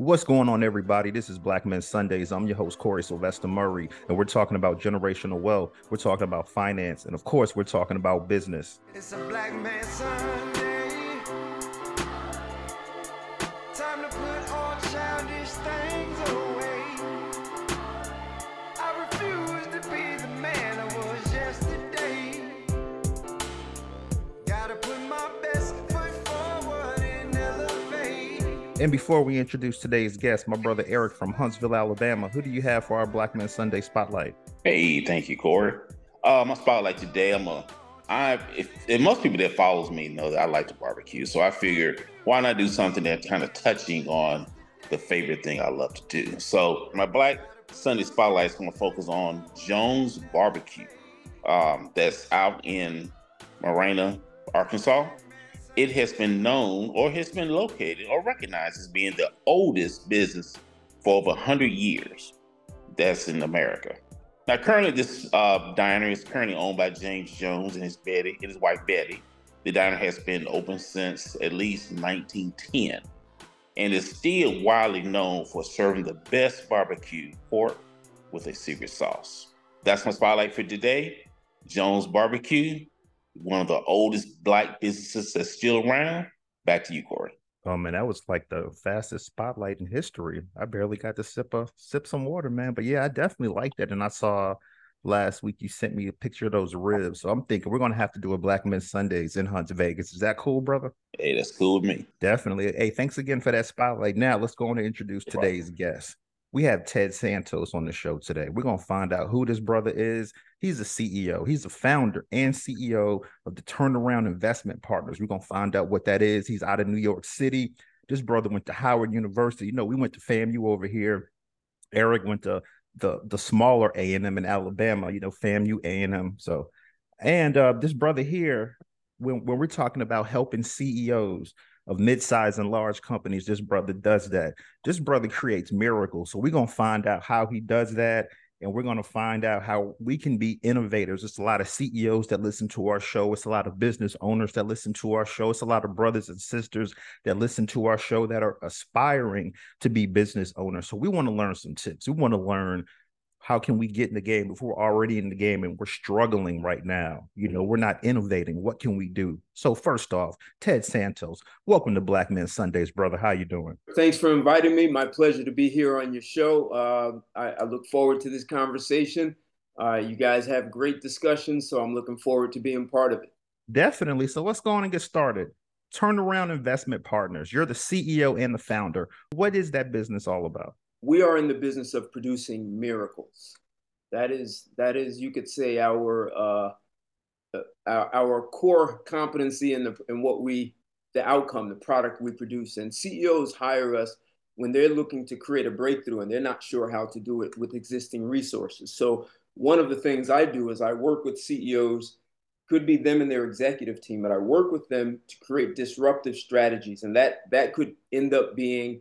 What's going on, everybody? This is Black Men Sundays. I'm your host, Corey Sylvester Murray, and we're talking about generational wealth. We're talking about finance, and of course, we're talking about business. It's a Black Man Sunday. And before we introduce today's guest, my brother Eric from Huntsville, Alabama, who do you have for our Black Men Sunday spotlight? Hey, thank you, Corey. Uh, my spotlight today, I'm a, I, if, if most people that follows me know that I like to barbecue, so I figured why not do something that's kind of touching on the favorite thing I love to do. So my Black Sunday spotlight is going to focus on Jones Barbecue, um, that's out in Marianna, Arkansas it has been known or has been located or recognized as being the oldest business for over 100 years that's in America. Now, currently, this uh, diner is currently owned by James Jones and his Betty and his wife Betty. The diner has been open since at least 1910 and is still widely known for serving the best barbecue pork with a secret sauce. That's my spotlight for today. Jones Barbecue, one of the oldest black businesses that's still around. Back to you, Corey. Oh man, that was like the fastest spotlight in history. I barely got to sip a sip some water, man. But yeah, I definitely liked it. And I saw last week you sent me a picture of those ribs. So I'm thinking we're gonna have to do a Black Men Sundays in Hunts Vegas. Is that cool, brother? Hey, that's cool with me. Definitely. Hey, thanks again for that spotlight. Now let's go on and introduce today's guest we have Ted Santos on the show today. We're going to find out who this brother is. He's a CEO, he's a founder and CEO of the Turnaround Investment Partners. We're going to find out what that is. He's out of New York City. This brother went to Howard University. You know, we went to FAMU over here. Eric went to the the smaller A&M in Alabama, you know, FAMU A&M. So, and uh, this brother here, when, when we're talking about helping CEOs, of mid-sized and large companies this brother does that. This brother creates miracles. So we're going to find out how he does that and we're going to find out how we can be innovators. It's a lot of ceos that listen to our show. It's a lot of business owners that listen to our show. It's a lot of brothers and sisters that listen to our show that are aspiring to be business owners. So we want to learn some tips. We want to learn how can we get in the game if we're already in the game and we're struggling right now? You know, we're not innovating. What can we do? So first off, Ted Santos, welcome to Black Men Sundays, brother. How you doing? Thanks for inviting me. My pleasure to be here on your show. Uh, I, I, look forward to this conversation. Uh, you guys have great discussions, so I'm looking forward to being part of it. Definitely. So let's go on and get started. Turnaround Investment Partners. You're the CEO and the founder. What is that business all about? We are in the business of producing miracles. That is that is you could say our uh, uh, our, our core competency in the in what we the outcome, the product we produce. And CEOs hire us when they're looking to create a breakthrough and they're not sure how to do it with existing resources. So one of the things I do is I work with CEOs, could be them and their executive team, but I work with them to create disruptive strategies. And that that could end up being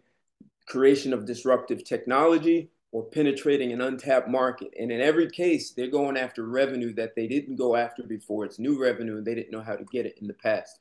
creation of disruptive technology or penetrating an untapped market. And in every case, they're going after revenue that they didn't go after before. It's new revenue and they didn't know how to get it in the past.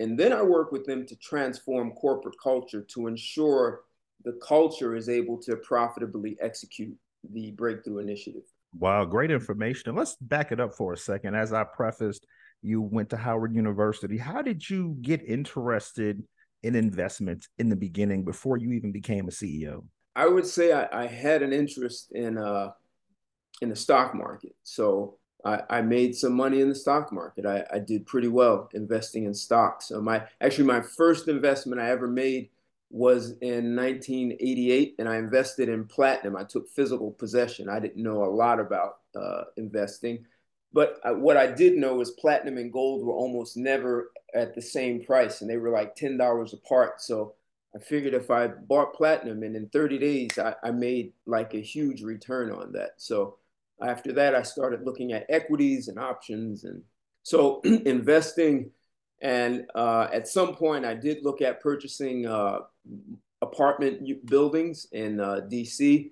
And then I work with them to transform corporate culture to ensure the culture is able to profitably execute the breakthrough initiative. Wow, great information. let's back it up for a second. As I prefaced, you went to Howard University. How did you get interested in investments in the beginning before you even became a CEO? I would say I, I had an interest in uh, in the stock market. So I, I, made some money in the stock market. I, I did pretty well investing in stocks. So my actually my first investment I ever made was in 1988, and I invested in platinum. I took physical possession. I didn't know a lot about uh, investing, but I, what I did know is platinum and gold were almost never at the same price, and they were like ten dollars apart. So I figured if I bought platinum, and in 30 days I, I made like a huge return on that. So after that, I started looking at equities and options, and so investing. And uh, at some point, I did look at purchasing uh, apartment buildings in uh, DC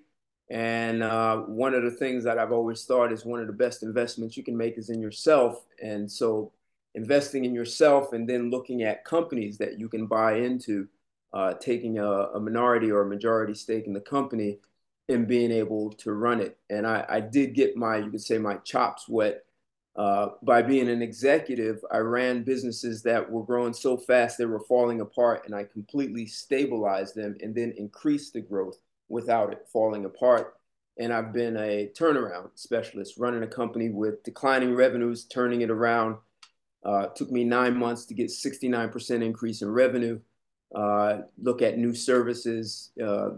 and uh, one of the things that I've always thought is one of the best investments you can make is in yourself. And so investing in yourself and then looking at companies that you can buy into uh, taking a, a, minority or a majority stake in the company and being able to run it. And I, I did get my, you could say, my chops wet uh, by being an executive. I ran businesses that were growing so fast they were falling apart, and I completely stabilized them and then increased the growth without it falling apart. And I've been a turnaround specialist, running a company with declining revenues, turning it around. Uh, took me nine months to get 69% increase in revenue uh, look at new services, uh,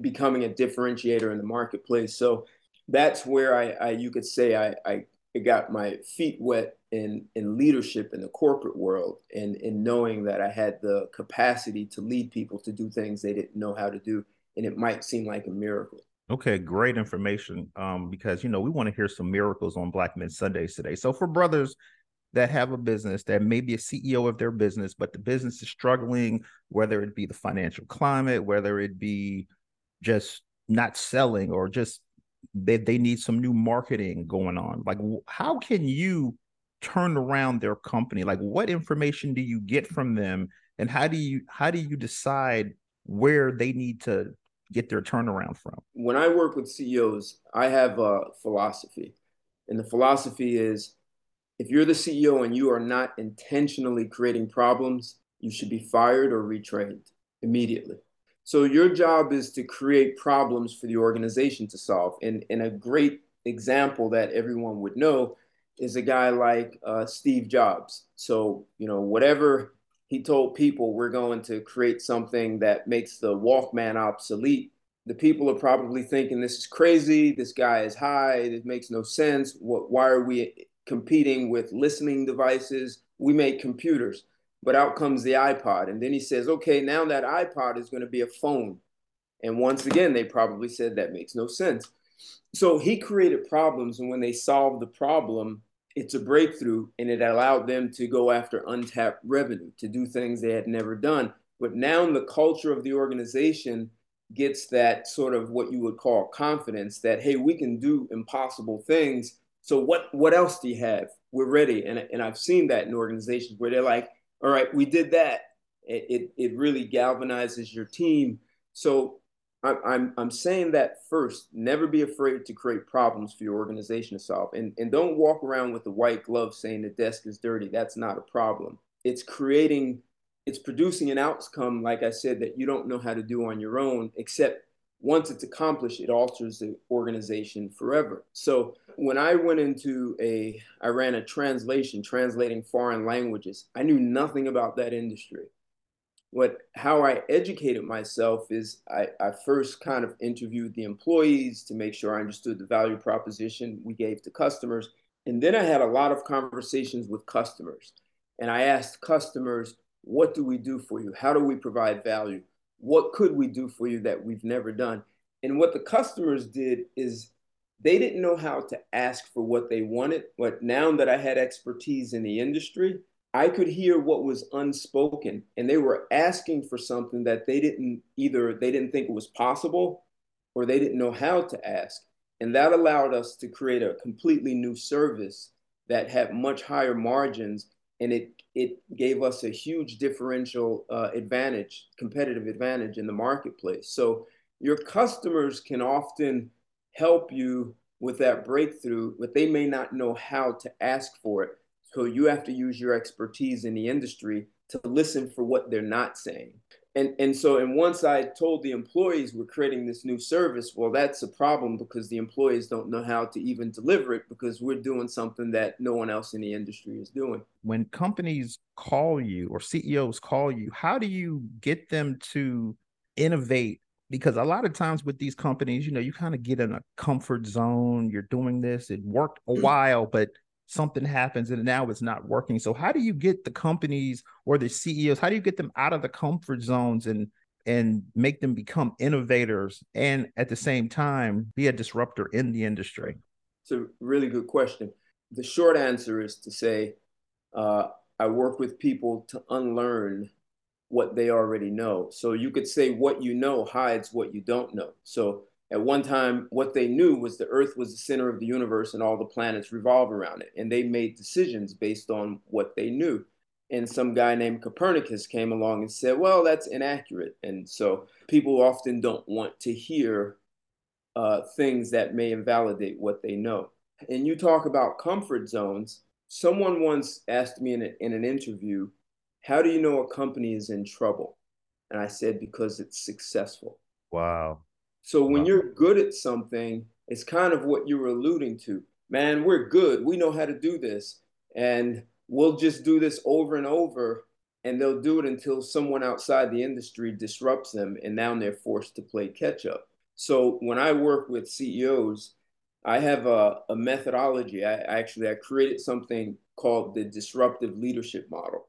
becoming a differentiator in the marketplace. So that's where I, I you could say I, I, got my feet wet in in leadership in the corporate world and in knowing that I had the capacity to lead people to do things they didn't know how to do, and it might seem like a miracle. Okay, great information. Um, because you know we want to hear some miracles on Black Men Sundays today. So for brothers that have a business that may be a CEO of their business, but the business is struggling, whether it be the financial climate, whether it be just not selling or just they, they need some new marketing going on. Like, how can you turn around their company? Like, what information do you get from them? And how do you how do you decide where they need to get their turnaround from? When I work with CEOs, I have a philosophy. And the philosophy is if you're the CEO and you are not intentionally creating problems, you should be fired or retrained immediately. So your job is to create problems for the organization to solve. And, and a great example that everyone would know is a guy like uh, Steve Jobs. So, you know, whatever he told people, we're going to create something that makes the Walkman obsolete. The people are probably thinking this is crazy. This guy is high. This makes no sense. What, why are we competing with listening devices. We make computers, but out comes the iPod. And then he says, okay, now that iPod is going to be a phone. And once again, they probably said that makes no sense. So he created problems. And when they solved the problem, it's a breakthrough and it allowed them to go after untapped revenue, to do things they had never done. But now the culture of the organization gets that sort of what you would call confidence that, hey, we can do impossible things so what what else do you have? We're ready. And, and I've seen that in organizations where they're like, all right, we did that. It, it, it really galvanizes your team. So I'm, I'm, saying that first, never be afraid to create problems for your organization to solve. And, and don't walk around with the white glove saying the desk is dirty. That's not a problem. It's creating, it's producing an outcome, like I said, that you don't know how to do on your own, except once it's accomplished, it alters the organization forever. So when I went into a, I ran a translation, translating foreign languages. I knew nothing about that industry. What, how I educated myself is I, I first kind of interviewed the employees to make sure I understood the value proposition we gave to customers. And then I had a lot of conversations with customers. And I asked customers, what do we do for you? How do we provide value? What could we do for you that we've never done? And what the customers did is they didn't know how to ask for what they wanted. But now that I had expertise in the industry, I could hear what was unspoken. And they were asking for something that they didn't either, they didn't think it was possible or they didn't know how to ask. And that allowed us to create a completely new service that had much higher margins. And it, it gave us a huge differential uh, advantage, competitive advantage in the marketplace. So your customers can often help you with that breakthrough, but they may not know how to ask for it. So you have to use your expertise in the industry to listen for what they're not saying. And, and so, and once I told the employees we're creating this new service, well, that's a problem because the employees don't know how to even deliver it because we're doing something that no one else in the industry is doing. When companies call you or CEOs call you, how do you get them to innovate because a lot of times with these companies, you know, you kind of get in a comfort zone. You're doing this, it worked a while, but something happens and now it's not working. So how do you get the companies or the CEOs, how do you get them out of the comfort zones and and make them become innovators and at the same time be a disruptor in the industry? It's a really good question. The short answer is to say, uh, I work with people to unlearn what they already know. So you could say what you know hides what you don't know. So at one time, what they knew was the Earth was the center of the universe and all the planets revolve around it. And they made decisions based on what they knew. and some guy named Copernicus came along and said, well, that's inaccurate. And so people often don't want to hear uh, things that may invalidate what they know. And you talk about comfort zones. Someone once asked me in, a, in an interview, how do you know a company is in trouble? And I said, because it's successful. Wow. So when you're good at something, it's kind of what you were alluding to. Man, we're good. We know how to do this. And we'll just do this over and over and they'll do it until someone outside the industry disrupts them and now they're forced to play catch up so when i work with ceos i have a, a methodology I, I actually i created something called the disruptive leadership model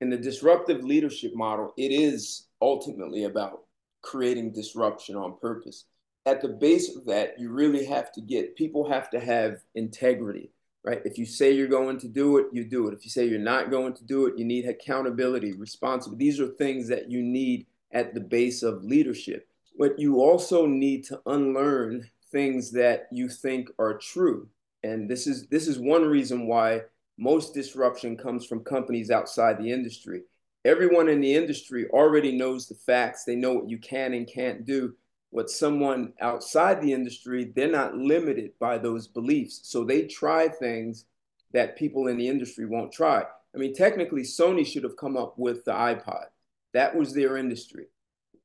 and the disruptive leadership model it is ultimately about creating disruption on purpose at the base of that you really have to get people have to have integrity right? If you say you're going to do it, you do it. If you say you're not going to do it, you need accountability, responsibility. These are things that you need at the base of leadership. But you also need to unlearn things that you think are true. And this is this is one reason why most disruption comes from companies outside the industry. Everyone in the industry already knows the facts. They know what you can and can't do what someone outside the industry, they're not limited by those beliefs. So they try things that people in the industry won't try. I mean, technically, Sony should have come up with the iPod. That was their industry.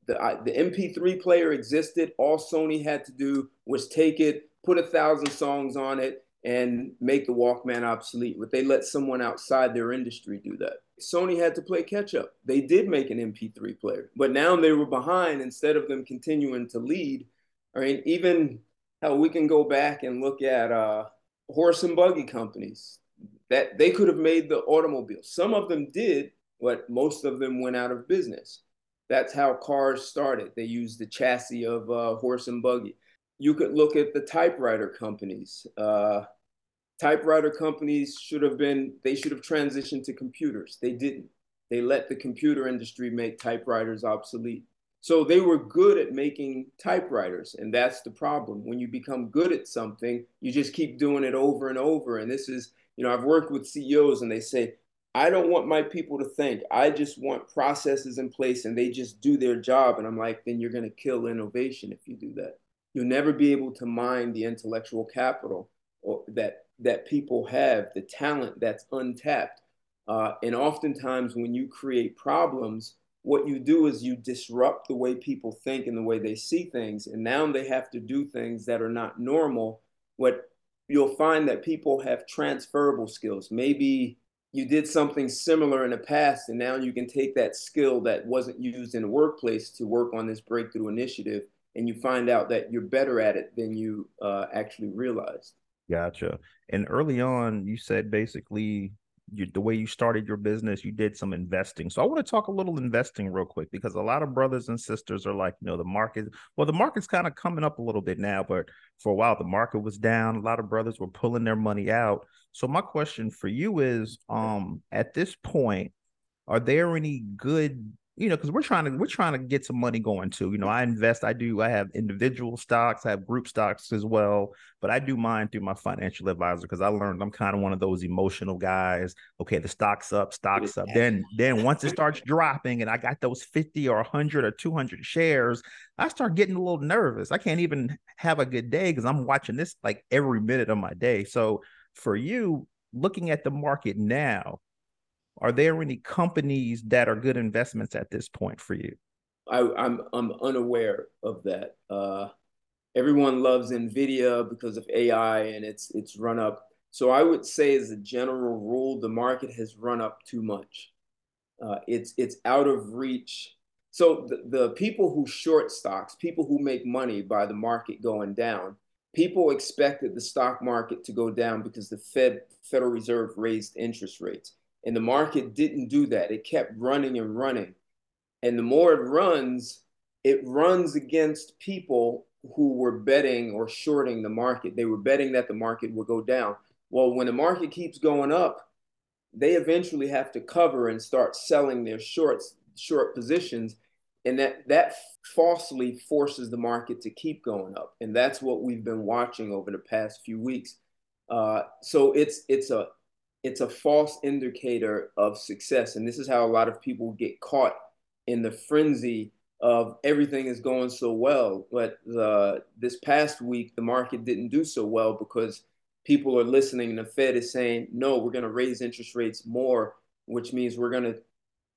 The, the MP3 player existed. All Sony had to do was take it, put a thousand songs on it, and make the Walkman obsolete. But they let someone outside their industry do that. Sony had to play catch up. They did make an MP3 player, but now they were behind instead of them continuing to lead. I mean, even how we can go back and look at uh, horse and buggy companies that they could have made the automobile. Some of them did, but most of them went out of business. That's how cars started. They used the chassis of uh, horse and buggy. You could look at the typewriter companies. Uh, typewriter companies should have been they should have transitioned to computers. They didn't. They let the computer industry make typewriters obsolete. So they were good at making typewriters and that's the problem. When you become good at something you just keep doing it over and over. And this is you know i've worked with ceos and they say i don't want my people to think. I just want processes in place and they just do their job. And i'm like then you're going to kill innovation if you do that. You'll never be able to mine the intellectual capital or that that people have, the talent that's untapped. Uh, and oftentimes, when you create problems, what you do is you disrupt the way people think and the way they see things. And now they have to do things that are not normal. What you'll find that people have transferable skills. Maybe you did something similar in the past, and now you can take that skill that wasn't used in the workplace to work on this breakthrough initiative. And you find out that you're better at it than you uh, actually realized. Gotcha. And early on, you said basically you, the way you started your business, you did some investing. So I want to talk a little investing real quick because a lot of brothers and sisters are like, you know, the market, well, the market's kind of coming up a little bit now, but for a while the market was down. A lot of brothers were pulling their money out. So my question for you is, um, at this point, are there any good you know, because we're trying to we're trying to get some money going too. You know, I invest, I do, I have individual stocks, I have group stocks as well, but I do mine through my financial advisor because I learned I'm kind of one of those emotional guys. Okay, the stock's up, stock's up. Then then once it starts dropping and I got those 50 or 100 or 200 shares, I start getting a little nervous. I can't even have a good day because I'm watching this like every minute of my day. So for you, looking at the market now, are there any companies that are good investments at this point for you? I, am I'm, I'm unaware of that. Uh, everyone loves Nvidia because of AI and its its run up. So I would say, as a general rule, the market has run up too much. Uh, it's it's out of reach. So the, the people who short stocks, people who make money by the market going down, people expected the stock market to go down because the Fed Federal Reserve raised interest rates. And the market didn't do that. It kept running and running. And the more it runs, it runs against people who were betting or shorting the market. They were betting that the market would go down. Well, when the market keeps going up, they eventually have to cover and start selling their shorts, short positions. And that that falsely forces the market to keep going up. And that's what we've been watching over the past few weeks. Uh, so it's it's a it's a false indicator of success. And this is how a lot of people get caught in the frenzy of everything is going so well. But the, this past week, the market didn't do so well because people are listening and the Fed is saying, no, we're going to raise interest rates more, which means we're going to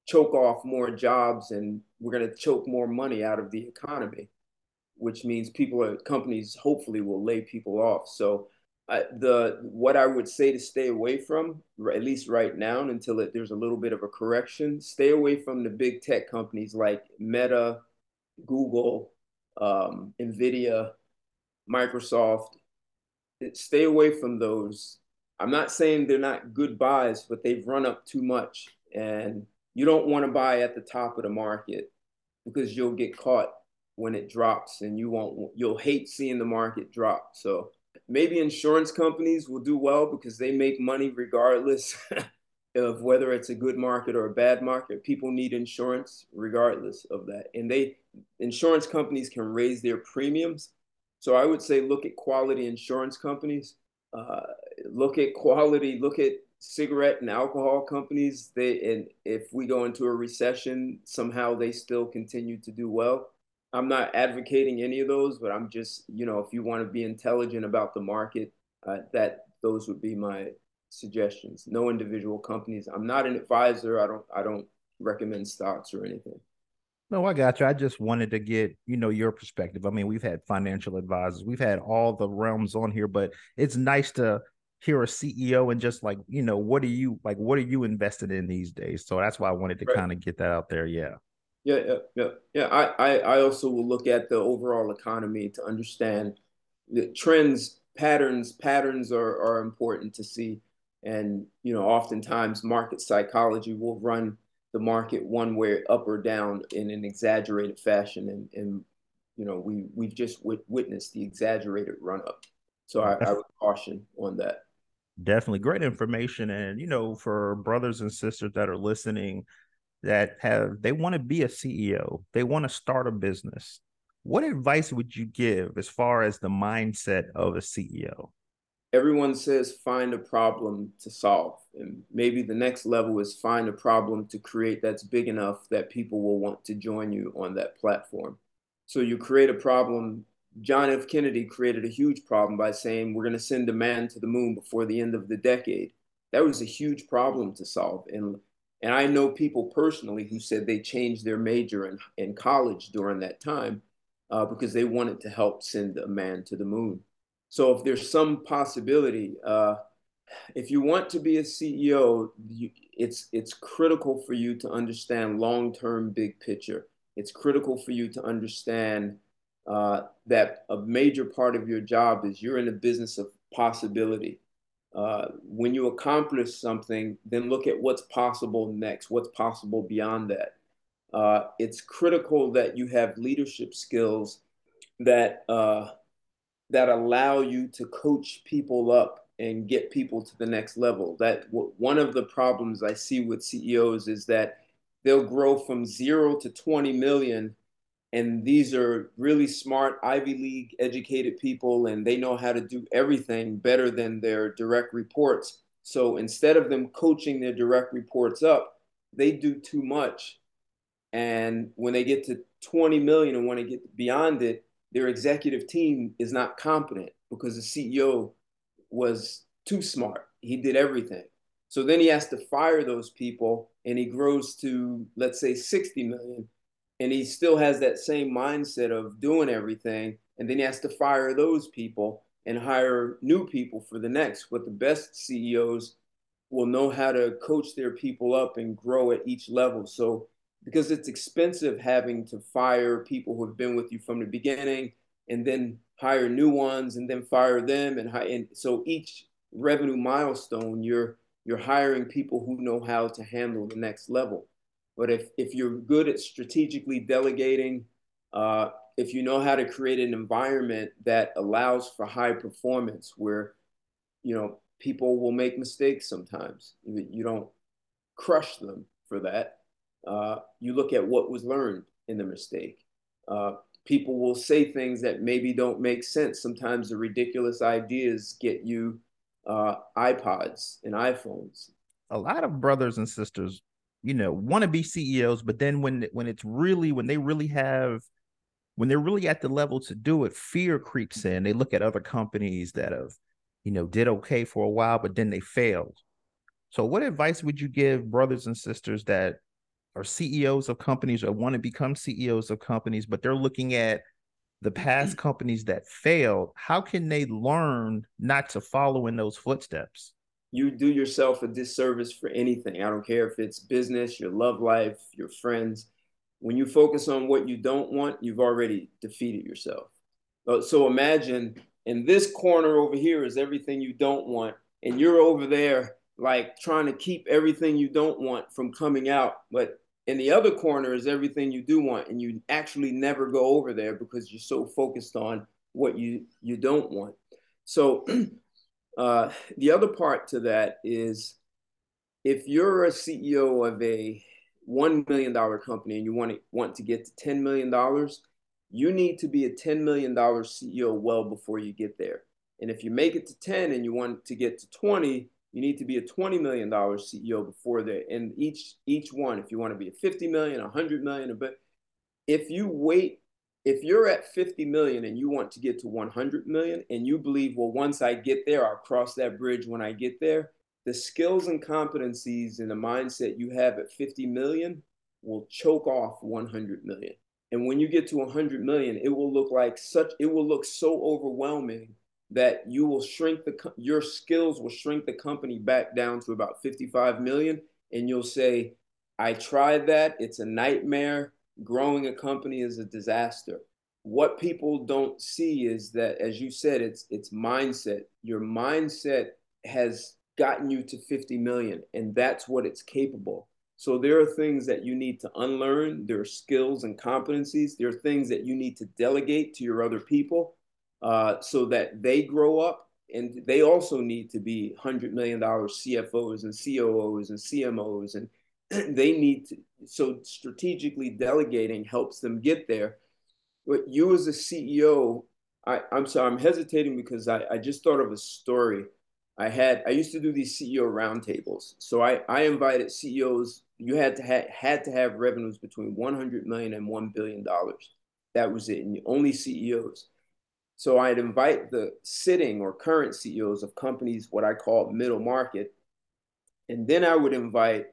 choke off more jobs and we're going to choke more money out of the economy, which means people companies hopefully will lay people off. So The what I would say to stay away from, at least right now, until it, there's a little bit of a correction, stay away from the big tech companies like Meta, Google, um, Nvidia, Microsoft. Stay away from those. I'm not saying they're not good buys, but they've run up too much, and you don't want to buy at the top of the market because you'll get caught when it drops, and you won't. You'll hate seeing the market drop. So maybe insurance companies will do well because they make money regardless of whether it's a good market or a bad market. People need insurance regardless of that. And they insurance companies can raise their premiums. So I would say look at quality insurance companies. Uh, look at quality, look at cigarette and alcohol companies. They and if we go into a recession, somehow they still continue to do well. I'm not advocating any of those, but I'm just, you know, if you want to be intelligent about the market, uh, that those would be my suggestions. No individual companies. I'm not an advisor. I don't. I don't recommend stocks or anything. No, I got you. I just wanted to get, you know, your perspective. I mean, we've had financial advisors, we've had all the realms on here, but it's nice to hear a CEO and just like, you know, what are you like, what are you invested in these days? So that's why I wanted to right. kind of get that out there. Yeah. Yeah, yeah, yeah, yeah. I, I, I also will look at the overall economy to understand the trends, patterns. Patterns are, are important to see, and you know, oftentimes market psychology will run the market one way up or down in an exaggerated fashion, and and you know, we we've just witnessed the exaggerated run up. So I, I would caution on that. Definitely great information, and you know, for brothers and sisters that are listening that have they want to be a CEO, they want to start a business. What advice would you give as far as the mindset of a CEO? Everyone says find a problem to solve. And maybe the next level is find a problem to create that's big enough that people will want to join you on that platform. So you create a problem. John F. Kennedy created a huge problem by saying we're going to send a man to the moon before the end of the decade. That was a huge problem to solve. And and I know people personally who said they changed their major in, in college during that time uh, because they wanted to help send a man to the moon. So if there's some possibility, uh, if you want to be a CEO, you, it's it's critical for you to understand long-term big picture. It's critical for you to understand uh, that a major part of your job is you're in the business of possibility. Uh, when you accomplish something, then look at what's possible next, what's possible beyond that. Uh, it's critical that you have leadership skills that uh, that allow you to coach people up and get people to the next level. That one of the problems I see with CEOs is that they'll grow from zero to 20 million and these are really smart Ivy League educated people, and they know how to do everything better than their direct reports. So instead of them coaching their direct reports up, they do too much. And when they get to 20 million and want to get beyond it, their executive team is not competent because the CEO was too smart. He did everything. So then he has to fire those people and he grows to, let's say, 60 million and he still has that same mindset of doing everything and then he has to fire those people and hire new people for the next. But the best ceos will know how to coach their people up and grow at each level. So because it's expensive having to fire people who have been with you from the beginning and then hire new ones and then fire them and, and so each revenue milestone you're you're hiring people who know how to handle the next level but if, if you're good at strategically delegating, uh, if you know how to create an environment that allows for high performance where, you know, people will make mistakes sometimes. You, don't crush them for that. Uh, you look at what was learned in the mistake. Uh, people will say things that maybe don't make sense. Sometimes the ridiculous ideas get you uh, iPods and iPhones. A lot of brothers and sisters, you know, want to be CEOs, but then when when it's really when they really have when they're really at the level to do it, fear creeps in. They look at other companies that have, you know, did okay for a while, but then they failed. So, what advice would you give brothers and sisters that are CEOs of companies or want to become CEOs of companies, but they're looking at the past companies that failed? How can they learn not to follow in those footsteps? You do yourself a disservice for anything. I don't care if it's business, your love life, your friends when you focus on what you don't want, you've already defeated yourself. So imagine in this corner over here is everything you don't want, and you're over there like trying to keep everything you don't want from coming out. But in the other corner is everything you do want, and you actually never go over there because you're so focused on what you you don't want. So uh, the other part to that is if you're a CEO of a $1 million company and you want to want to get to $10 million, you need to be a $10 million CEO well before you get there. And if you make it to 10 and you want to get to 20, you need to be a $20 million CEO before there. And each each one, if you want to be a 50 million, 100 million, but if you wait, if you're at 50 million and you want to get to 100 million and you believe, well, once I get there, I'll cross that bridge when I get there, the skills and competencies and the mindset you have at 50 million will choke off 100 million. And when you get to 100 million, it will look like such, it will look so overwhelming that you will shrink the, your skills will shrink the company back down to about 55 million. And you'll say, I tried that. It's a nightmare. Growing a company is a disaster. What people don't see is that, as you said, it's, it's mindset. Your mindset has gotten you to 50 million and that's what it's capable so there are things that you need to unlearn there are skills and competencies there are things that you need to delegate to your other people uh, so that they grow up and they also need to be $100 million cfos and coos and cmos and they need to so strategically delegating helps them get there but you as a ceo I, i'm sorry i'm hesitating because I, I just thought of a story I had I used to do these CEO roundtables. So I I invited CEOs. You had to ha- had to have revenues between 100 million and 1 billion dollars. That was it, and only CEOs. So I'd invite the sitting or current CEOs of companies, what I call middle market, and then I would invite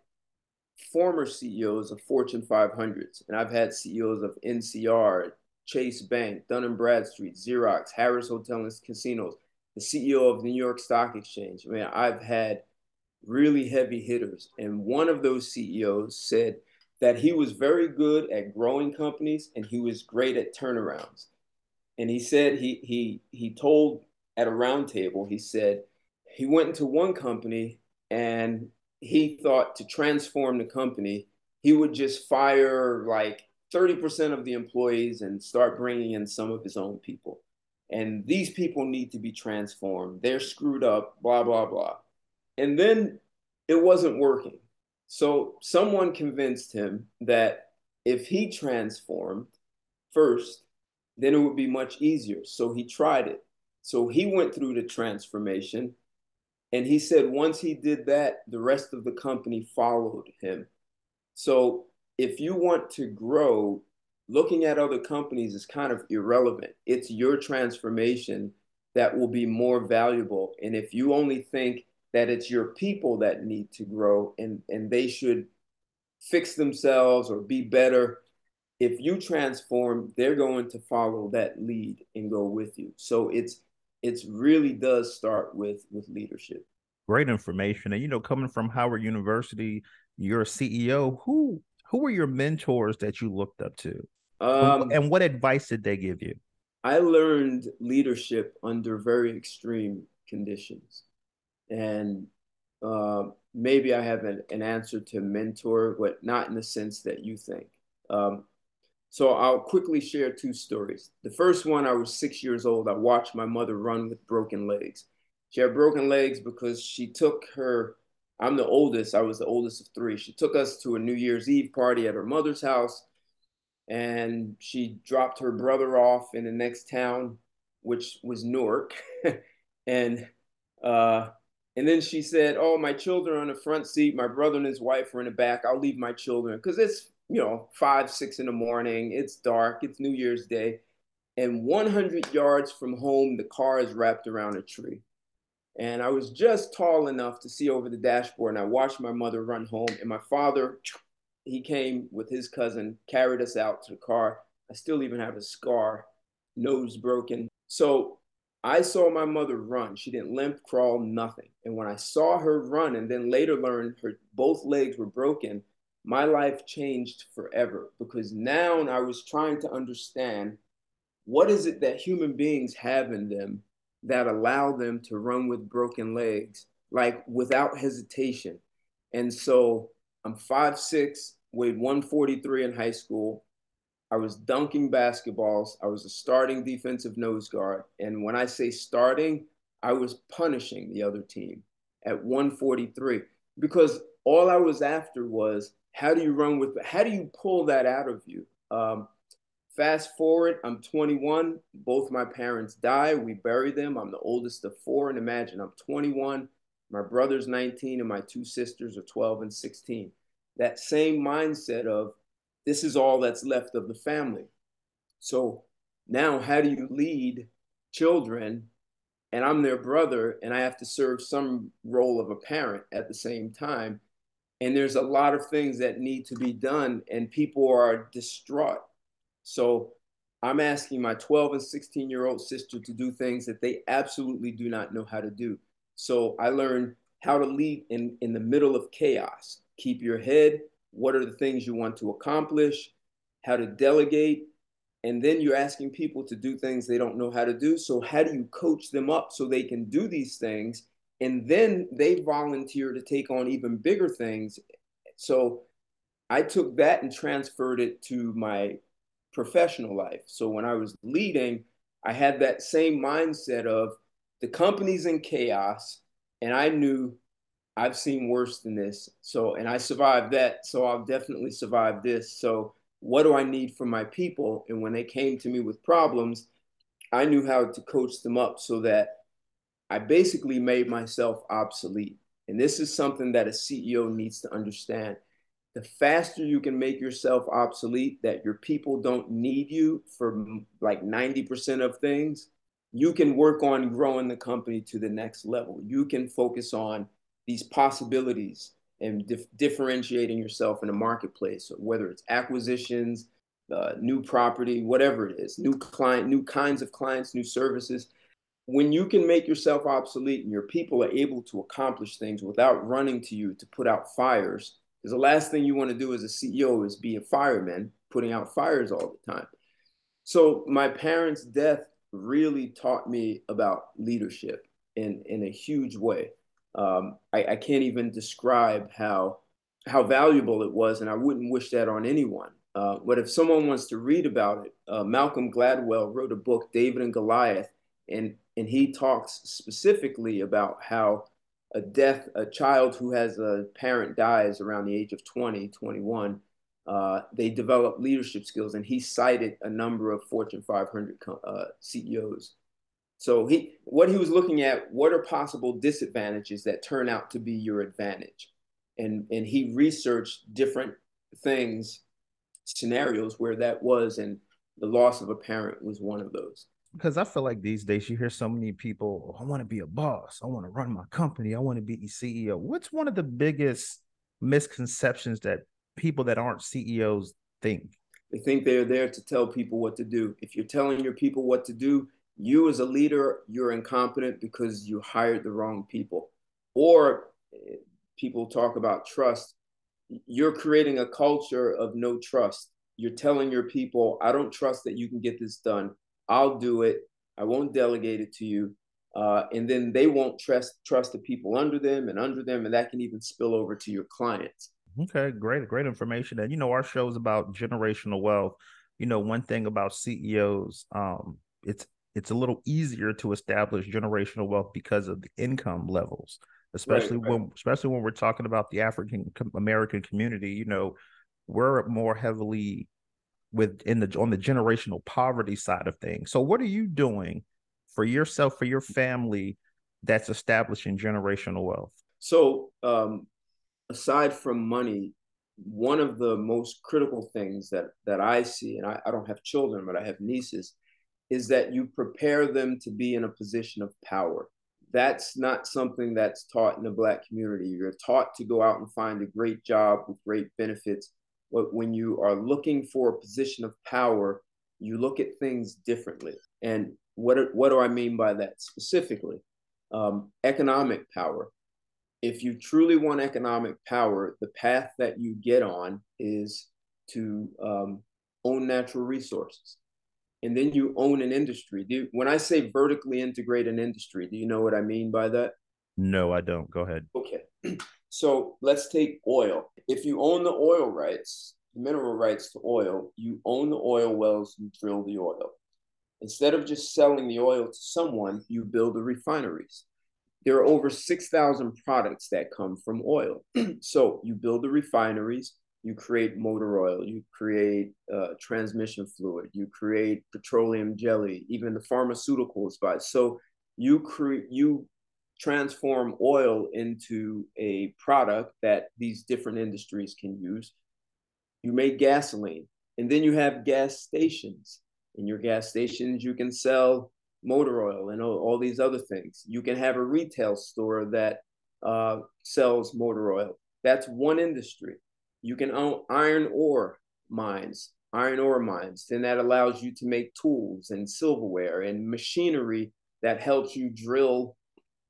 former CEOs of Fortune 500s. And I've had CEOs of NCR, Chase Bank, Dun Bradstreet, Xerox, Harrah's Hotel and Casinos the CEO of the New York Stock Exchange. I mean, I've had really heavy hitters. And one of those CEOs said that he was very good at growing companies and he was great at turnarounds. And he said he he he told at a roundtable, he said he went into one company and he thought to transform the company, he would just fire like 30% of the employees and start bringing in some of his own people and these people need to be transformed. They're screwed up, blah, blah, blah. And then it wasn't working. So someone convinced him that if he transformed first, then it would be much easier. So he tried it. So he went through the transformation. And he said once he did that, the rest of the company followed him. So if you want to grow, looking at other companies is kind of irrelevant. It's your transformation that will be more valuable. And if you only think that it's your people that need to grow and, and they should fix themselves or be better, if you transform, they're going to follow that lead and go with you. So it's it's really does start with with leadership. Great information. And you know, coming from Howard University, you're a CEO. Who who were your mentors that you looked up to? Um, and what advice did they give you? I learned leadership under very extreme conditions. And uh, maybe I have an, an, answer to mentor, but not in the sense that you think. Um, so I'll quickly share two stories. The first one, I was six years old. I watched my mother run with broken legs. She had broken legs because she took her, I'm the oldest, I was the oldest of three. She took us to a New Year's Eve party at her mother's house and she dropped her brother off in the next town, which was Newark. and uh, And then she said, Oh, my children are on the front seat. My brother and his wife are in the back. I'll leave my children because it's, you know, five, six in the morning. It's dark. It's New Year's Day. And 100 yards from home, the car is wrapped around a tree. And I was just tall enough to see over the dashboard. And I watched my mother run home. And my father, he came with his cousin, carried us out to the car. I still even have a scar, nose broken. So I saw my mother run. She didn't limp, crawl, nothing. And when I saw her run and then later learned her both legs were broken, my life changed forever because now I was trying to understand what is it that human beings have in them that allow them to run with broken legs, like without hesitation. And so I'm five six, weighed 143 in high school. I was dunking basketballs. I was a starting defensive nose guard. And when I say starting, I was punishing the other team at 143 because all I was after was how do you run with, how do you pull that out of you? Um, fast forward, I'm 21. Both my parents die. We bury them. I'm the oldest of four. And imagine I'm 21. My brother's 19 and my two sisters are 12 and 16. That same mindset of this is all that's left of the family. So now, how do you lead children? And I'm their brother, and I have to serve some role of a parent at the same time. And there's a lot of things that need to be done, and people are distraught. So I'm asking my 12 and 16 year old sister to do things that they absolutely do not know how to do. So I learned how to lead in, in the middle of chaos. Keep your head, what are the things you want to accomplish, how to delegate, and then you're asking people to do things they don't know how to do. So how do you coach them up so they can do these things? And then they volunteer to take on even bigger things. So I took that and transferred it to my professional life. So when I was leading, I had that same mindset of the company's in chaos and I knew I've seen worse than this. So, and I survived that. So I'll definitely survive this. So, what do I need from my people? And when they came to me with problems, I knew how to coach them up so that I basically made myself obsolete. And this is something that a CEO needs to understand. The faster you can make yourself obsolete, that your people don't need you for like 90% of things, you can work on growing the company to the next level. You can focus on these possibilities and dif- differentiating yourself in the marketplace, whether it's acquisitions, uh, new property, whatever it is, new client, new kinds of clients, new services. When you can make yourself obsolete and your people are able to accomplish things without running to you to put out fires, because the last thing you want to do as a CEO is be a fireman putting out fires all the time. So my parents' death really taught me about leadership in, in a huge way um, I, I, can't even describe how how valuable it was, and I wouldn't wish that on anyone. Uh, but if someone wants to read about it, uh, Malcolm Gladwell wrote a book, David and Goliath, and and he talks specifically about how a death, a child who has a parent dies around the age of 20, 21, uh, they develop leadership skills. And he cited a number of Fortune 500 uh, CEOs so he what he was looking at, what are possible disadvantages that turn out to be your advantage? And and he researched different things, scenarios where that was, and the loss of a parent was one of those. Because I feel like these days you hear so many people, oh, I want to be a boss, I want to run my company, I want to be a CEO. What's one of the biggest misconceptions that people that aren't CEOs think? They think they're there to tell people what to do. If you're telling your people what to do, you as a leader, you're incompetent because you hired the wrong people. Or eh, people talk about trust. You're creating a culture of no trust. You're telling your people, I don't trust that you can get this done. I'll do it. I won't delegate it to you. Uh, and then they won't trust trust the people under them and under them, and that can even spill over to your clients. Okay, great, great information. And you know, our show is about generational wealth. You know, one thing about CEOs, um, it's it's a little easier to establish generational wealth because of the income levels especially right, when especially when we're talking about the african american community you know we're more heavily within the on the generational poverty side of things so what are you doing for yourself for your family that's establishing generational wealth? So, um, aside from money, one of the most critical things that that I see, and I, I don't have children, but I have nieces, is that you prepare them to be in a position of power. That's not something that's taught in the Black community. You're taught to go out and find a great job with great benefits. But when you are looking for a position of power, you look at things differently. And what, what do I mean by that specifically? Um, economic power if you truly want economic power, the path that you get on is to um, own natural resources. And then you own an industry. Do, when I say vertically integrate an industry, do you know what I mean by that? No, I don't. Go ahead. Okay. So let's take oil. If you own the oil rights, the mineral rights to oil, you own the oil wells, you drill the oil. Instead of just selling the oil to someone, you build the refineries there are over 6,000 products that come from oil. so you build the refineries, you create motor oil, you create uh, transmission fluid, you create petroleum jelly, even the pharmaceuticals by. So you create you transform oil into a product that these different industries can use. You make gasoline, and then you have gas stations. In your gas stations, you can sell motor oil and all, all these other things. You can have a retail store that uh, sells motor oil. That's one industry. You can own iron ore mines, iron ore mines. Then that allows you to make tools and silverware and machinery that helps you drill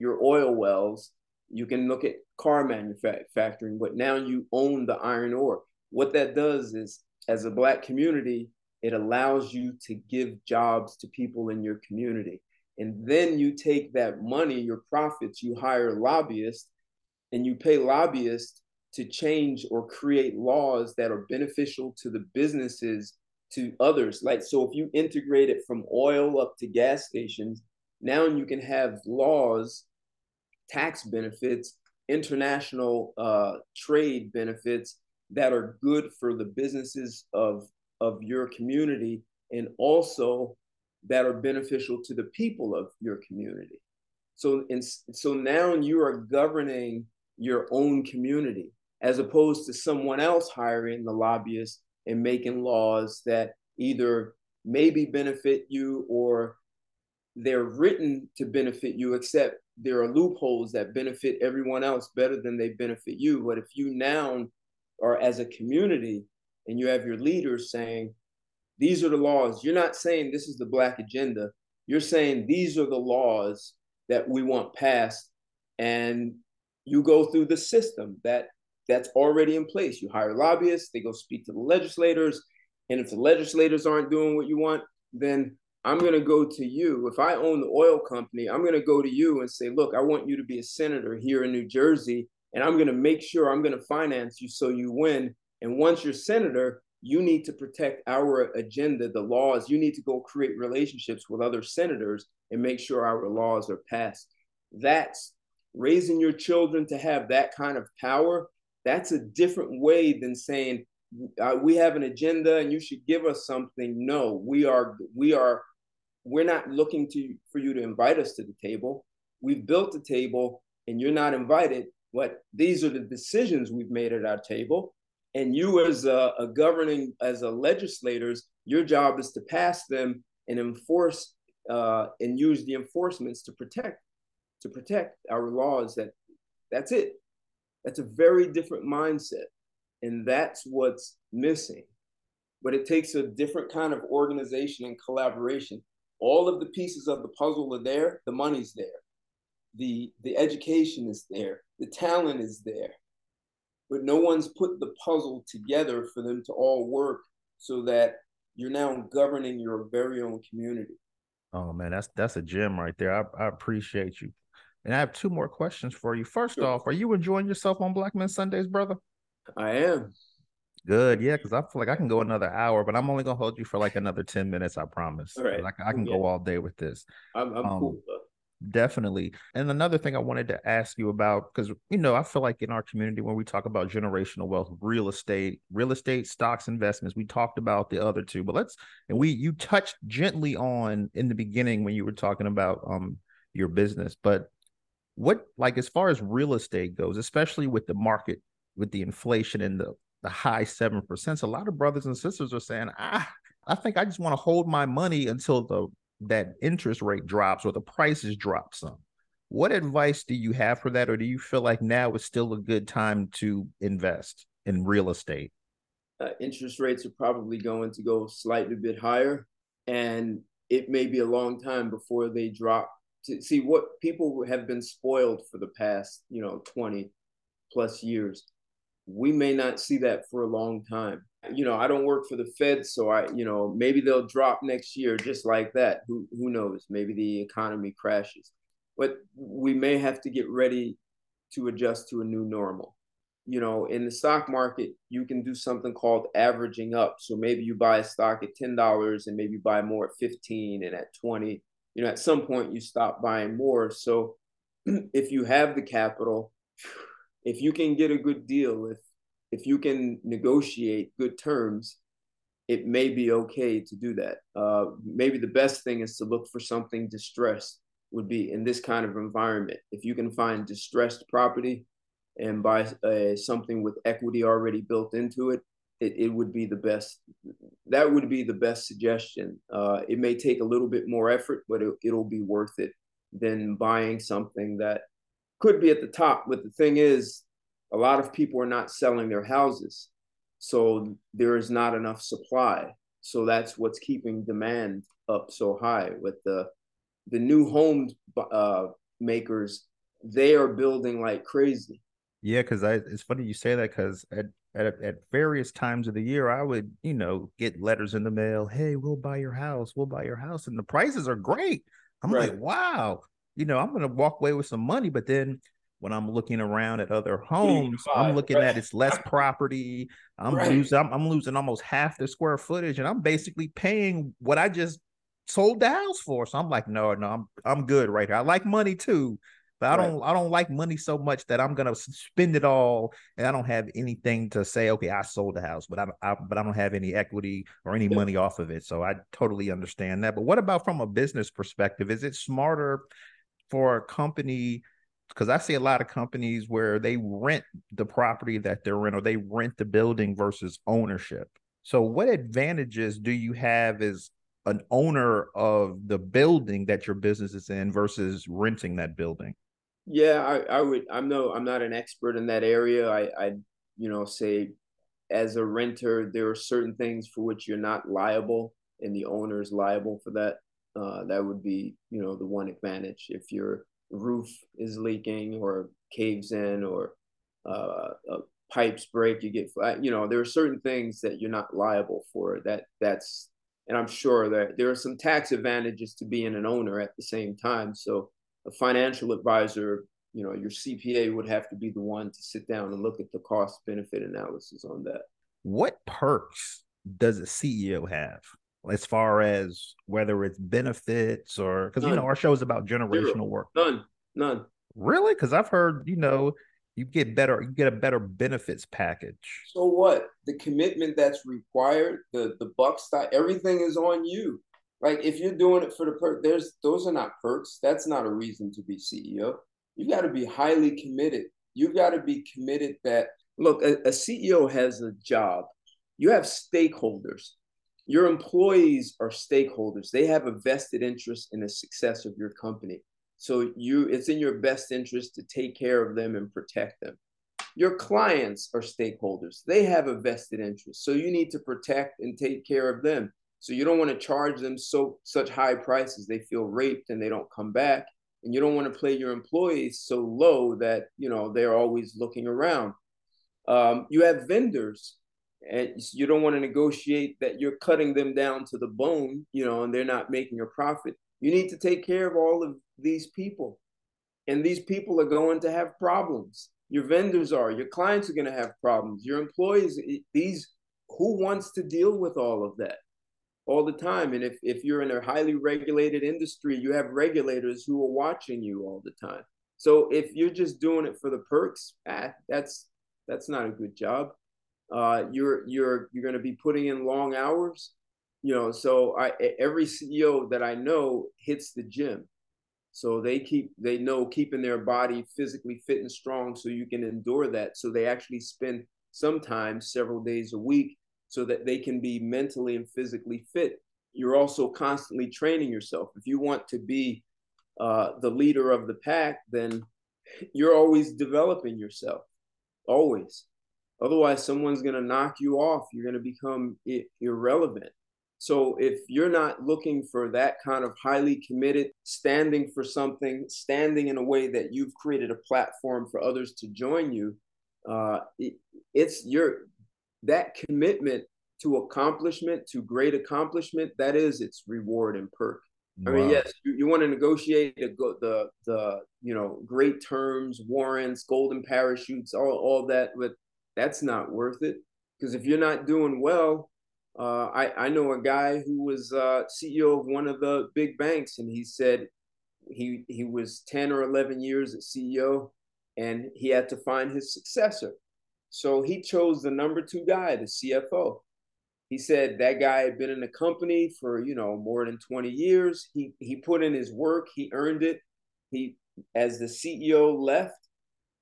your oil wells. You can look at car manufacturing, but now you own the iron ore. What that does is, as a Black community, it allows you to give jobs to people in your community. And then you take that money, your profits, you hire lobbyists and you pay lobbyists to change or create laws that are beneficial to the businesses, to others. Like, so if you integrate it from oil up to gas stations, now you can have laws, tax benefits, international uh, trade benefits that are good for the businesses of of your community and also that are beneficial to the people of your community. So, in, so now you are governing your own community as opposed to someone else hiring the lobbyist and making laws that either maybe benefit you or they're written to benefit you, except there are loopholes that benefit everyone else better than they benefit you. But if you now are as a community and you have your leaders saying, these are the laws. You're not saying this is the black agenda. You're saying these are the laws that we want passed. And you go through the system that that's already in place. You hire lobbyists, they go speak to the legislators. And if the legislators aren't doing what you want, then I'm going to go to you. If I own the oil company, I'm going to go to you and say, look, I want you to be a senator here in New Jersey, and I'm going to make sure I'm going to finance you so you win. And once you're senator, you need to protect our agenda, the laws. You need to go create relationships with other senators and make sure our laws are passed. That's raising your children to have that kind of power. That's a different way than saying uh, we have an agenda and you should give us something. No, we are we are we're not looking to for you to invite us to the table. We've built the table and you're not invited. But these are the decisions we've made at our table and you as a, a governing as a legislators your job is to pass them and enforce uh, and use the enforcements to protect to protect our laws that that's it that's a very different mindset and that's what's missing but it takes a different kind of organization and collaboration all of the pieces of the puzzle are there the money's there the the education is there the talent is there but no one's put the puzzle together for them to all work so that you're now governing your very own community. Oh man, that's that's a gem right there. I, I appreciate you. And I have two more questions for you. First sure. off, are you enjoying yourself on Black Men Sundays, brother? I am. Good, yeah, because I feel like I can go another hour, but I'm only gonna hold you for like another ten minutes. I promise. All right, I, I can yeah. go all day with this. I'm, I'm um, cool. Definitely. And another thing I wanted to ask you about, because, you know, I feel like in our community, when we talk about generational wealth, real estate, real estate, stocks, investments, we talked about the other two, but let's, and we, you touched gently on in the beginning when you were talking about um your business, but what like as far as real estate goes, especially with the market, with the inflation and the the high seven percent, So a lot of brothers and sisters are saying, ah, I think I just want to hold my money until the that interest rate drops or the prices drop some. What advice do you have for that, or do you feel like now is still a good time to invest in real estate? Uh, interest rates are probably going to go slightly bit higher, and it may be a long time before they drop. To see what people have been spoiled for the past, you know, twenty plus years. We may not see that for a long time. You know, I don't work for the Fed, so I, you know, maybe they'll drop next year just like that. Who who knows? Maybe the economy crashes but we may have to get ready to adjust to a new normal. You know, in the stock market, you can do something called averaging up. So maybe you buy a stock at ten dollars and maybe buy more at fifteen and at twenty. You know, at some point you stop buying more. So if you have the capital, if you can get a good deal, if if you can negotiate good terms, it may be okay to do that. Uh, maybe the best thing is to look for something distressed would be in this kind of environment. If you can find distressed property and buy uh, something with equity already built into it, it, it would be the best. That would be the best suggestion. Uh, it may take a little bit more effort, but it, it'll be worth it than buying something that could be at the top. But the thing is, a lot of people are not selling their houses. So there is not enough supply. So that's what's keeping demand up so high with the the new home uh, makers, they are building like crazy. Yeah, because I it's funny you say that because at, at at various times of the year I would you know get letters in the mail. Hey, we'll buy your house. We'll buy your house, and the prices are great. I'm right. like, wow. You know, I'm gonna walk away with some money, but then when I'm looking around at other homes, I'm looking right. at it's less property. I'm right. losing I'm, I'm, losing almost half the square footage, and I'm basically paying what I just sold the house for. So I'm like, no, no, I'm I'm good right here. I like money too, but I right. don't I don't like money so much that I'm gonna spend it all and I don't have anything to say. Okay, I sold the house, but I, I but I don't have any equity or any money off of it. So I totally understand that. But what about from a business perspective? Is it smarter for a company? Because I see a lot of companies where they rent the property that they're in, or they rent the building versus ownership. So, what advantages do you have as an owner of the building that your business is in versus renting that building? Yeah, I, I would. I'm no, I'm not an expert in that area. I, I, you know, say as a renter, there are certain things for which you're not liable, and the owner is liable for that. Uh, that would be, you know, the one advantage. If your roof is leaking or caves in or uh, pipes break, you get, you know, there are certain things that you're not liable for. That that's and I'm sure that there are some tax advantages to being an owner at the same time. So a financial advisor, you know, your CPA would have to be the one to sit down and look at the cost benefit analysis on that. What perks does a CEO have? As far as whether it's benefits or because you know our show is about generational Zero. work. None, none. Really? Because I've heard you know you get better you get a better benefits package. So what? The commitment that's required the the buck stop everything is on you. Like if you're doing it for the perk there's those are not perks. That's not a reason to be ceo you got to be highly committed. You got to be committed that look a, a ceo has a job. You have stakeholders your employees are stakeholders they have a vested interest in the success of your company so you it's in your best interest to take care of them and protect them. Your clients are stakeholders. They have a vested interest. So you need to protect and take care of them. So you don't want to charge them so such high prices they feel raped and they don't come back. And you don't want to play your employees so low that you know they're always looking around. Um, you have vendors and you don't want to negotiate that you're cutting them down to the bone, you know, and they're not making a profit. You need to take care of all of these people. And these people are going to have problems. Your vendors are, your clients are going to have problems. Your employees, these, who wants to deal with all of that all the time? And if, if you're in a highly regulated industry, you have regulators who are watching you all the time. So if you're just doing it for the perks, ah, that's that's not a good job. Uh, you're you're you're going to be putting in long hours you know so i every ceo that i know hits the gym So they keep they know keeping their body physically fit and strong so you can endure that. So they actually spend sometimes several days a week so that they can be mentally and physically fit. You're also constantly training yourself. If you want to be uh, the leader of the pack, then you're always developing yourself, always. Otherwise, someone's going to knock you off. You're going to become I- irrelevant. So if you're not looking for that kind of highly committed, standing for something, standing in a way that you've created a platform for others to join you, uh, it, it's your that commitment to accomplishment, to great accomplishment. That is its reward and perk. Wow. I mean, yes, you, you want to negotiate the, the the you know great terms, warrants, golden parachutes, all all that, but that's not worth it because if you're not doing well, uh, I I know a guy who was uh, CEO of one of the big banks, and he said he he was ten or eleven years at CEO, and he had to find his successor. So he chose the number two guy, the CFO. He said that guy had been in the company for you know more than twenty years. He he put in his work. He earned it. He as the CEO left,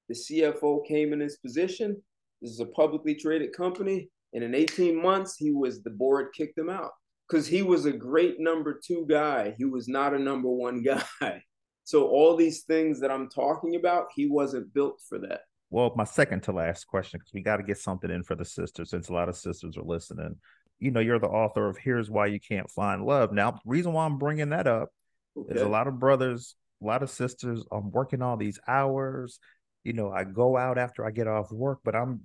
the CFO came in his position this is a publicly traded company. And in 18 months, he was the board kicked him out because he was a great number two guy. He was not a number one guy. So all these things that I'm talking about, he wasn't built for that. Well, my second to last question, because we got to get something in for the sisters, since a lot of sisters are listening. You know, you're the author of "Here's Why You Can't Find Love." Now, the reason why I'm bringing that up okay. is a lot of brothers, a lot of sisters. I'm working all these hours. You know, I go out after I get off work, but I'm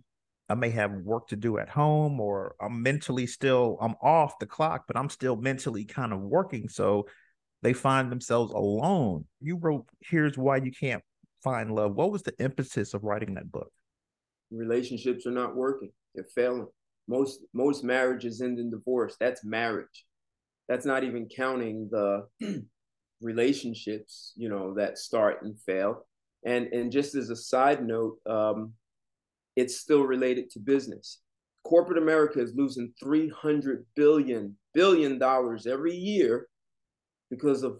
I may have work to do at home or I'm mentally still I'm off the clock, but I'm still mentally kind of working. So they find themselves alone. You wrote Here's Why You Can't Find Love. What was the emphasis of writing that book? Relationships are not working. They're failing. Most most marriages end in divorce. That's marriage. That's not even counting the relationships, you know, that start and fail. And and just as a side note, um, it's still related to business. Corporate America is losing 300 billion billion dollars every year because of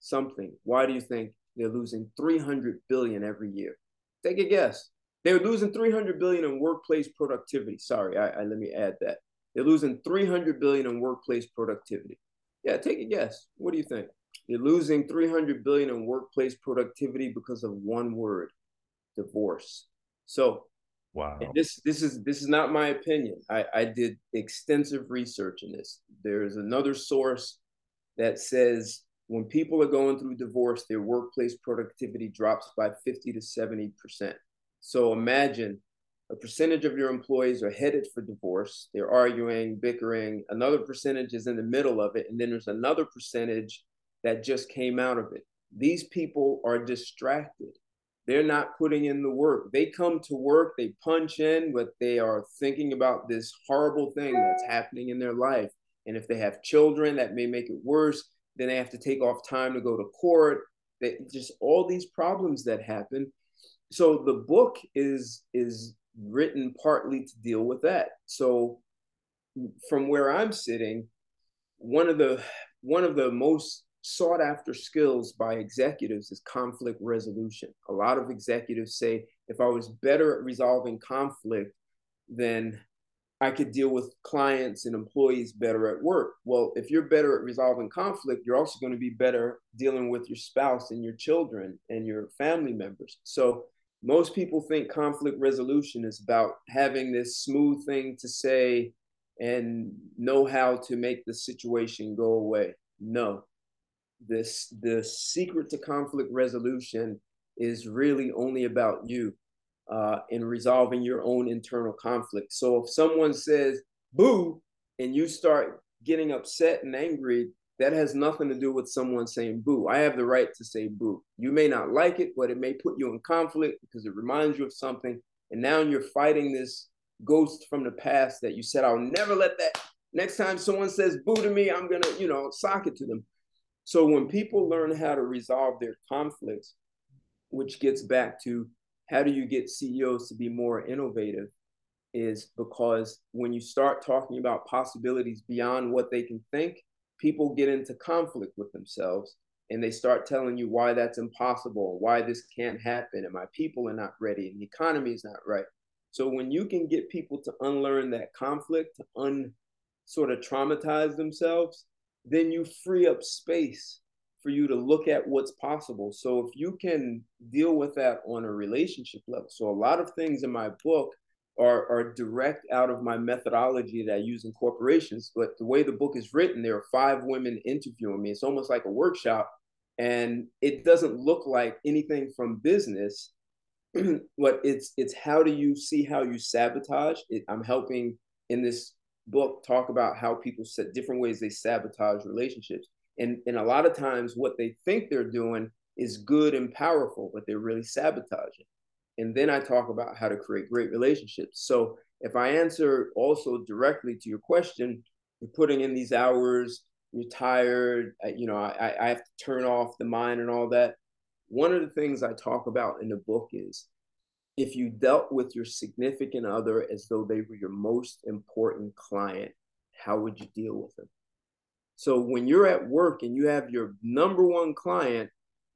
something. Why do you think they're losing 300 billion every year? Take a guess. They're losing 300 billion in workplace productivity. Sorry, I, I let me add that. They're losing 300 billion in workplace productivity. Yeah, take a guess. What do you think? You're losing 300 billion in workplace productivity because of one word, divorce. So Wow. This this is this is not my opinion. I, I did extensive research in this. There's another source that says when people are going through divorce, their workplace productivity drops by 50 to 70%. So imagine a percentage of your employees are headed for divorce. They're arguing, bickering. Another percentage is in the middle of it. And then there's another percentage that just came out of it. These people are distracted. They're not putting in the work. They come to work, they punch in, but they are thinking about this horrible thing that's happening in their life. And if they have children, that may make it worse. Then they have to take off time to go to court. They, just all these problems that happen. So the book is is written partly to deal with that. So from where I'm sitting, one of the one of the most sought after skills by executives is conflict resolution. A lot of executives say if I was better at resolving conflict, then I could deal with clients and employees better at work. Well, if you're better at resolving conflict, you're also going to be better dealing with your spouse and your children and your family members. So, most people think conflict resolution is about having this smooth thing to say and know how to make the situation go away. No, this the secret to conflict resolution is really only about you uh, in resolving your own internal conflict. So if someone says boo and you start getting upset and angry, that has nothing to do with someone saying boo. I have the right to say boo. You may not like it, but it may put you in conflict because it reminds you of something. And now you're fighting this ghost from the past that you said, I'll never let that. Next time someone says boo to me, I'm going to, you know, sock it to them. So when people learn how to resolve their conflicts, which gets back to how do you get CEOs to be more innovative, is because when you start talking about possibilities beyond what they can think, people get into conflict with themselves. and they start telling you why that's impossible, why this can't happen, and my people are not ready, and the economy is not right. So when you can get people to unlearn that conflict, to un sort of traumatize themselves, then you free up space for you to look at what's possible. So if you can deal with that on a relationship level. So a lot of things in my book are, are direct out of my methodology that I use in corporations. But the way the book is written, there are five women interviewing me. It's almost like a workshop. And it doesn't look like anything from business, but it's it's how do you see how you sabotage? It, I'm helping in this book talk about how people set different ways they sabotage relationships. And, and a lot of times what they think they're doing is good and powerful, but they're really sabotaging. And then I talk about how to create great relationships. So if I answer also directly to your question, you're putting in these hours, you're tired, you know, I, I have to turn off the mind and all that. One of the things I talk about in the book is if you dealt with your significant other as though they were your most important client, how would you deal with them? So when you're at work and you have your number one client,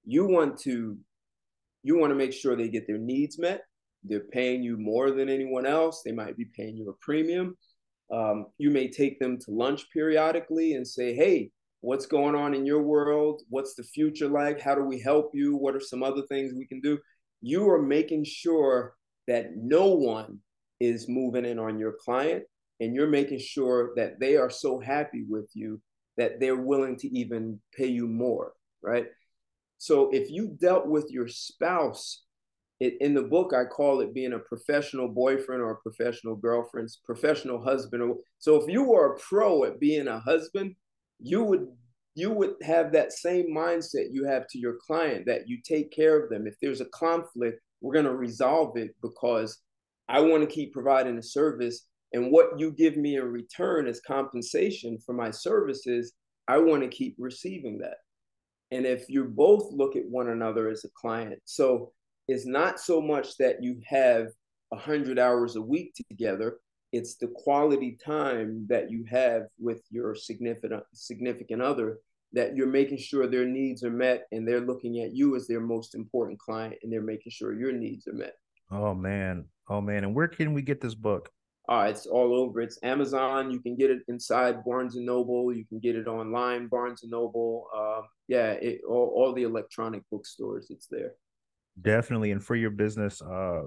you want to you want to make sure they get their needs met. They're paying you more than anyone else. They might be paying you a premium. Um, you may take them to lunch periodically and say, "Hey, what's going on in your world? What's the future like? How do we help you? What are some other things we can do?" You are making sure that no one is moving in on your client, and you're making sure that they are so happy with you that they're willing to even pay you more, right? So if you dealt with your spouse, it, in the book, I call it being a professional boyfriend or a professional girlfriend, professional husband. So if you were a pro at being a husband, you would you would have that same mindset you have to your client that you take care of them. If there's a conflict, we're going to resolve it because I want to keep providing a service and what you give me in return as compensation for my services, I want to keep receiving that. And if you both look at one another as a client, so it's not so much that you have 100 hours a week together, it's the quality time that you have with your significant significant other that you're making sure their needs are met and they're looking at you as their most important client and they're making sure your needs are met. Oh man. Oh man. And where can we get this book? Uh, it's all over. It's Amazon. You can get it inside Barnes and Noble. You can get it online, Barnes and Noble. Uh, yeah, it, all, all the electronic bookstores. It's there. Definitely. And for your business, uh,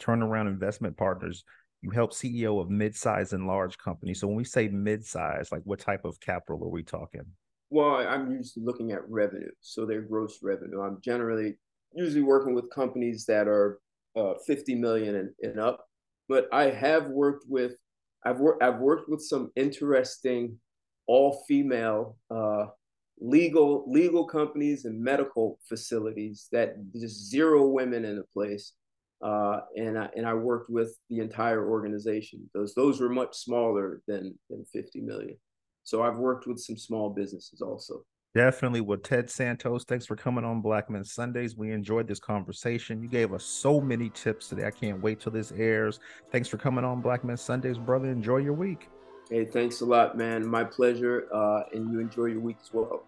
turnaround investment partners, you help CEO of mid-size and large companies. So when we say mid-size, like what type of capital are we talking? Well, I'm usually looking at revenue, so their gross revenue. I'm generally usually working with companies that are uh, 50 million and, and up but I have worked with I've worked I've worked with some interesting all female uh, legal legal companies and medical facilities that just zero women in the place. Uh, and I and I worked with the entire organization. Those those were much smaller than than 50 million. So I've worked with some small businesses also. Definitely with Ted Santos. Thanks for coming on Black Men Sundays. We enjoyed this conversation. You gave us so many tips today. I can't wait till this airs. Thanks for coming on Black Men Sundays, brother. Enjoy your week. Hey, thanks a lot, man. My pleasure. Uh, and you enjoy your week as well.